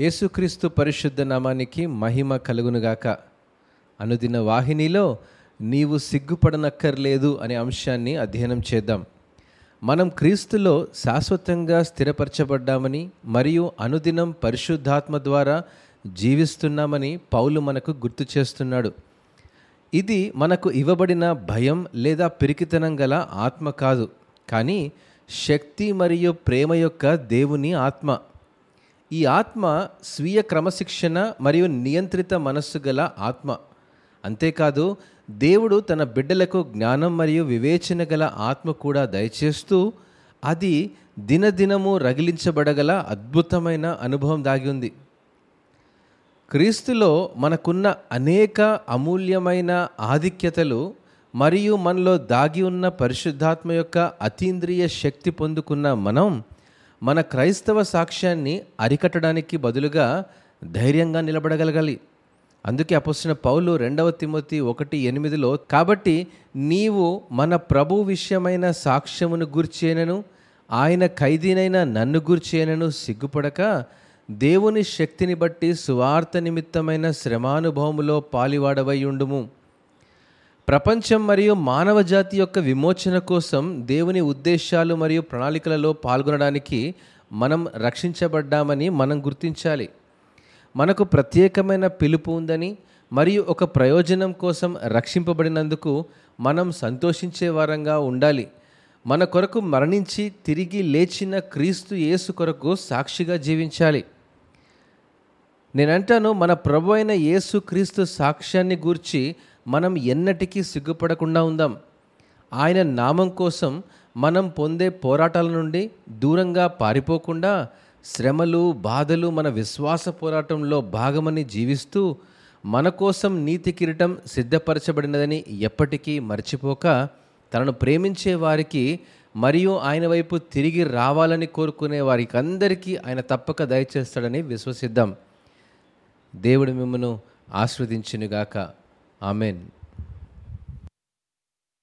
యేసుక్రీస్తు పరిశుద్ధ నామానికి మహిమ కలుగునుగాక అనుదిన వాహినిలో నీవు సిగ్గుపడనక్కర్లేదు అనే అంశాన్ని అధ్యయనం చేద్దాం. మనం క్రీస్తులో శాశ్వతంగా స్థిరపరచబడ్డామని మరియు అనుదినం పరిశుద్ధాత్మ ద్వారా జీవిస్తున్నామని పౌలు మనకు గుర్తు చేస్తున్నాడు. ఇది మనకు ఇవ్వబడిన భయం లేదా పిరికితనం గల ఆత్మ కాదు కానీ శక్తి మరియు ప్రేమ యొక్క దేవుని ఆత్మ. ఈ ఆత్మ స్వీయ క్రమశిక్షణ మరియు నియంత్రిత మనస్సు గల ఆత్మ. అంతేకాదు దేవుడు తన బిడ్డలకు జ్ఞానం మరియు వివేచన గల ఆత్మ కూడా దయచేస్తూ అది దినదినము రగిలించబడగల అద్భుతమైన అనుభవం దాగి ఉంది. క్రీస్తులో మనకున్న అనేక అమూల్యమైన ఆధిక్యతలు మరియు మనలో దాగి ఉన్న పరిశుద్ధాత్మ యొక్క అతీంద్రియ శక్తి పొందుకున్న మనం మన క్రైస్తవ సాక్ష్యాన్ని అరికట్టడానికి బదులుగా ధైర్యంగా నిలబడగలగాలి. అందుకే అపొస్తున్న పౌలు రెండవ తిమోతి ఒకటి ఎనిమిదిలో కాబట్టి నీవు మన ప్రభు విషయమైన సాక్ష్యమును గుర్చేనను ఆయన ఖైదీనైన నన్ను గుర్చేనను సిగ్గుపడక దేవుని శక్తిని బట్టి సువార్త నిమిత్తమైన శ్రమానుభవములో పాలివాడవై ఉండుము. ప్రపంచం మరియు మానవ జాతి యొక్క విమోచన కోసం దేవుని ఉద్దేశాలు మరియు ప్రణాళికలలో పాల్గొనడానికి మనం రక్షించబడ్డామని మనం గుర్తించాలి. మనకు ప్రత్యేకమైన పిలుపు ఉందని మరియు ఒక ప్రయోజనం కోసం రక్షింపబడినందుకు మనం సంతోషించే వారంగా ఉండాలి. మన కొరకు మరణించి తిరిగి లేచిన క్రీస్తు యేసు కొరకు సాక్షిగా జీవించాలి. నేనంటాను మన ప్రభు అయిన యేసు క్రీస్తు సాక్ష్యాన్ని గూర్చి మనం ఎన్నటికీ సిగ్గుపడకుండా ఉందాం. ఆయన నామం కోసం మనం పొందే పోరాటాల నుండి దూరంగా పారిపోకుండా శ్రమలు బాధలు మన విశ్వాస పోరాటంలో భాగమని జీవిస్తూ మన కోసం నీతి కిరీటం సిద్ధపరచబడినదని ఎప్పటికీ మర్చిపోక తనను ప్రేమించే వారికి మరియు ఆయన వైపు తిరిగి రావాలని కోరుకునే వారికి అందరికీ ఆయన తప్పక దయచేస్తాడని విశ్వసిద్దాం. దేవుడు మిమ్మను ఆస్వాదించినగాక ఆమెన్